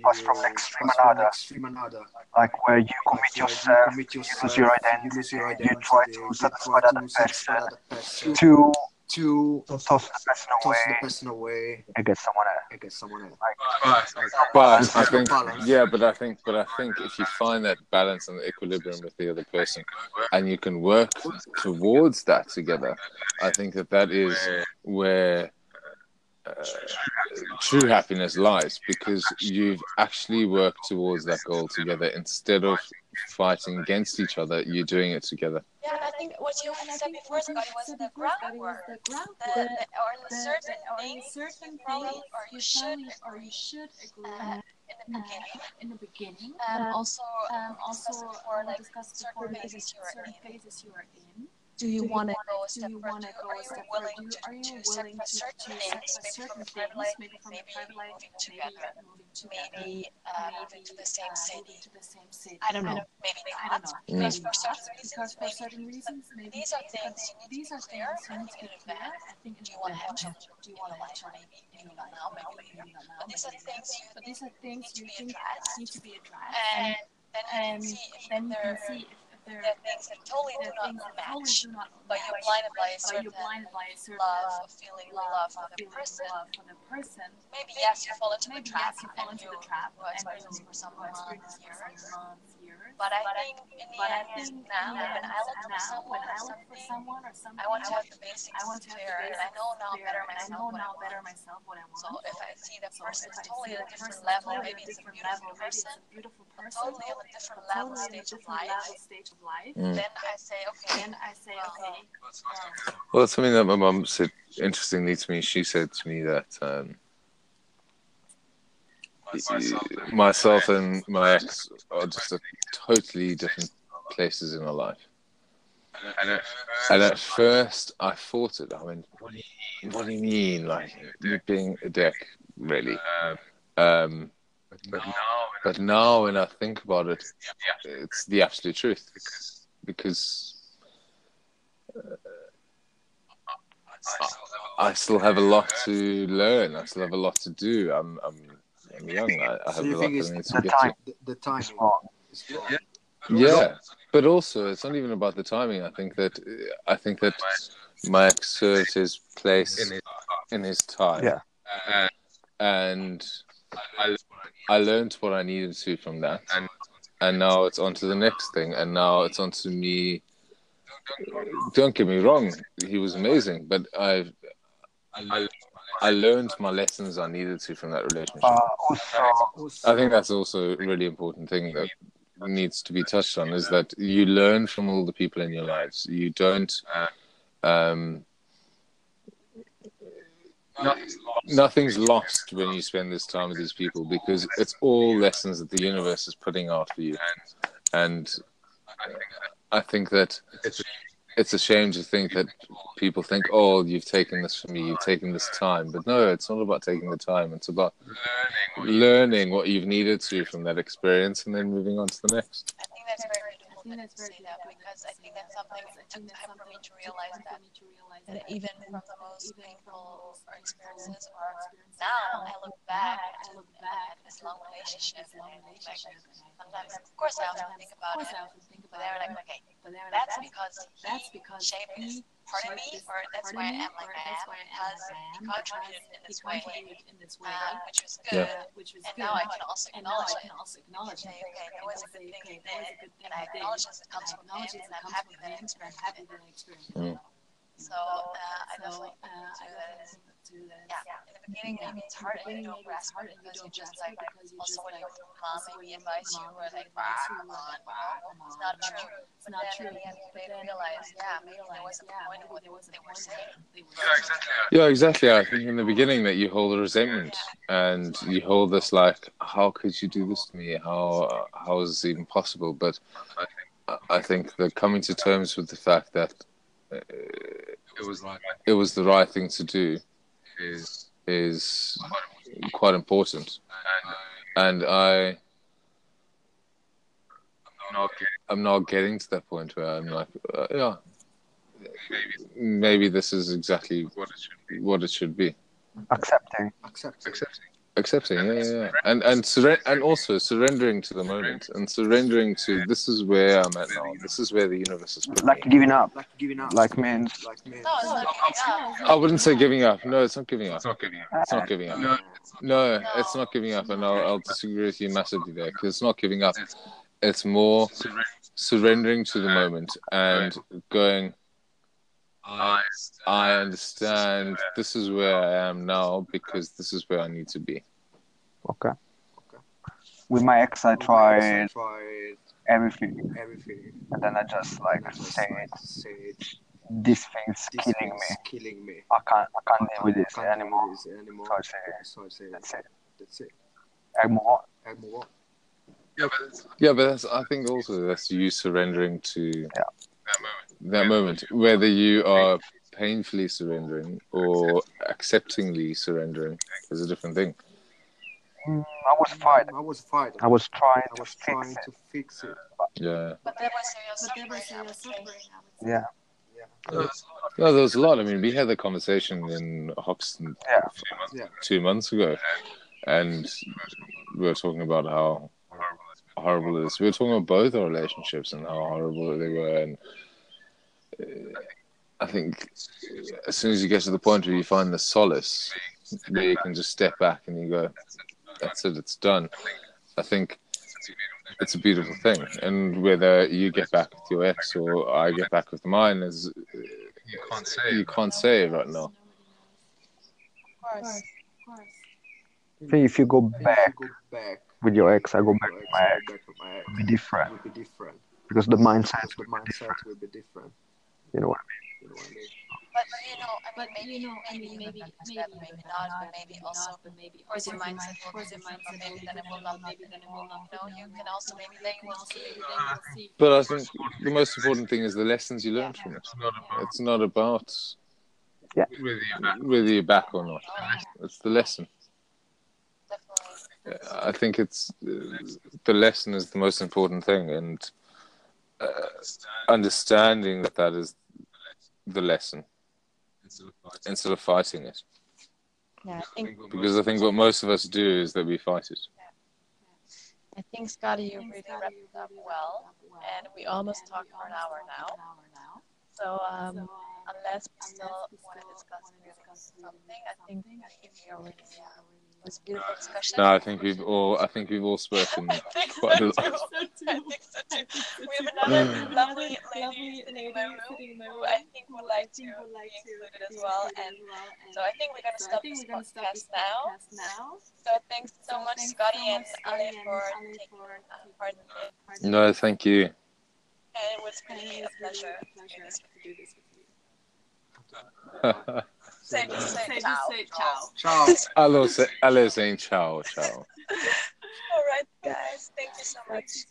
pass from extreme another, extreme another. like where you commit yourself, you commit you yourself, lose your identity, you try to satisfy try that to satisfy person, that person, to to toss the person toss the away person away and get someone else. and get someone else. But I There's no think, balance. yeah, but I think, but I think if you find that balance and equilibrium with the other person, and you can work towards that together, I think that that is where uh, true happiness lies because you've actually worked towards that goal together instead of fighting against each other. You're doing it together. yeah and I think what you said before what Scotty was the before, Scotty, groundwork the the, the or the The- certain the- or things certain you probably or you you should or you should agree uh, in the uh, beginning in the beginning. um, also um, we also discussed it before we like discussed certain before phases you are certain in phases you are in. Do you you want to go a step further wanna do, go are you step willing further? to, Are you to willing to- certain things maybe from certain private things, life maybe from the maybe private life, moving together maybe uh, moving to the same uh, city? to the same city. I don't know. Maybe not. because for certain reasons for maybe certain reasons, maybe these are things you need these to clear things you need to advance. I think in do you want to have children Do you want to have children? maybe not now, maybe later? but these are things you But think these are things need to be addressed need to be addressed, and then you can see if there can see if there there are things that totally do not totally match do not but you're blinded by a certain blinded by a certain love of feeling love, love for the person love for the person. maybe yes you fall into the trap yes, you fall into the trap and experience you for some months years months. But I think in the end, think now when I look for someone or I something, someone or something, I want to have the basics I want to have clear, and I know now better I myself know what I now better want. myself what I want. So if I see the person if I totally at a different level, maybe a it's a different beautiful level, person, a beautiful totally on a different level, totally on a stage of life, level, stage of life, Mm. then I say, okay, then I say, well, okay, well, Well, it's something that my mom said interestingly to me. She said to me that um, myself and my ex are just at totally different places in our life. And at first, I thought it. I mean, what do you, what do you mean? Like, you being a dick, really? Um, but now, when I think about it, it's the absolute truth. Because I still have a lot to learn. I still have a lot to do. I'm, I'm, I'm young. I, I So have you a think that it's I need to the time? to. The, the timing. Is wrong. Yeah, but also it's not even about the timing. I think that I think that Mike served his place in his time. Yeah. and I learned what I needed to from that, and now it's on to the next thing, and now it's on to me. Don't get me wrong, he was amazing, but I I learned my lessons I needed to from that relationship. Also, I think that's also a really important thing that needs to be touched on is that you learn from all the people in your lives. You don't. Um, nothing's lost when you spend this time with these people because it's all lessons that the universe is putting out for you. And I think that it's a shame to think that people think, oh, you've taken this from me, you've taken this time. But no, it's not about taking the time. It's about learning what you've needed to from that experience and then moving on to the next. I think that's very think that you say that because I think that's something that took time for me to realize that. For me to realize That that even even from the most painful the most or experiences or now I look back now I look back this long this relationship and long I like relationship sometimes of course I often think about it I often think but about then like okay but then I'm that's because that's he because shaped this part of me or that's why I am like or I that's am why I am because like I he am contributed because in he this way contributed in this way uh, which was good. Which was and now I can also and now I acknowledge it also acknowledge say it okay there was a good thing he did a good thing and I acknowledge this it comes from him and I'm happy that I him and I'm experienced it so uh, I definitely uh, think I too definitely that think too that. Yeah. In the beginning yeah, maybe it's hard and you beginning don't grasp it hard because you just grasp like because you also when like your mom maybe when you mom. or maybe like advised ah you come or on like you know ah come on it's not you true. It's but not then true. in the end you but later then realize yeah later maybe there was realize a yeah point in maybe what there was they were saying what they were saying Yeah, exactly. I think in the beginning that you hold a resentment and you hold this like, how could you do this to me? How how is this even possible? But I- I think that coming to terms with the fact that uh, it was like it was the right thing to do is is quite important. And I I'm not getting to that point where I'm like, uh, yeah, maybe this is exactly what it should be. What it should be. accepting. accept accepting yeah yeah, yeah. and and surre- and also surrendering to the moment and surrendering to this is where i'm at now. This is where the universe is put Like giving up. like giving up. Like means like me no it's not giving up. I wouldn't say giving up. No it's not giving up. It's not giving up. No no it's not giving up and i'll, I'll disagree with you massively there because it's not giving up. It's more surrendering. to the moment and going I i understand. This is where i am now because this is where i need to be okay. With my ex, I With my ex, I tried tried everything, everything and then I just like and I just said, like said "This thing's this killing thing's me. killing me I can't, I can't deal with I this can't deal anymore." with this anymore So I say, so I say "That's it. that's it I move on." I move on Yeah, but that's, I think also that's you surrendering to Yeah. that moment, whether you are painfully surrendering or acceptingly surrendering is a different thing. Mm, I was fighting. I was fighting I was trying I was fix trying it. to fix it Yeah. but that was your but there was suffering I your would say suffering I Yeah, No, there was a lot. I mean, we had the conversation in Hoxton yeah. yeah two months ago, and we were talking about how horrible it is. We were talking about both our relationships and how horrible they were. And uh, I think as soon as you get to the point where you find the solace, where you can just step back and you go, "That's it, it's done." I think it's a beautiful thing. And whether you get back with your ex or I get back with mine is You can't say. you can't say right now. Of course. Of course. I think if you go back with your ex, I go back with my ex. back with my ex. It'll be different Would be different. because the mindset The will be different. mindset will be different. You know what You know what I mean? But you know, I mean, But maybe, you know, I maybe, mean, you maybe, have maybe, maybe not, but maybe also, but maybe of course, your mindset will be course, your mindset maybe then it will not maybe then it will not You know, you can also maybe then you will also see. maybe then you'll see. But I think the most important thing is the lessons you learn from it. It's not about It's not about whether you're back. whether you're back or not. It's the lesson. I think it's uh, the lesson is the most important thing, and uh, understanding that that is the lesson instead of fighting it. Yeah, I think Because I think what most of us do is that we fight it. I think Scotty, you really wrapped it up well, and we almost talked for an hour now. So um, unless we still want to discuss something, I think we already it was a beautiful discussion. No, I think we've all I think we've all spoken quite a lot. I think so too. We have another lovely lady sitting in my room who I think would like to be included as well. And so I think we're going to stop this podcast now. So thanks so much, Scotty and Ali, for taking uh, part in it. No, thank you. And it was really a pleasure to do this with you. Say, just say ciao. Ciao. Hello, say, hello, saying ciao, ciao. All right, guys. Thank you so much.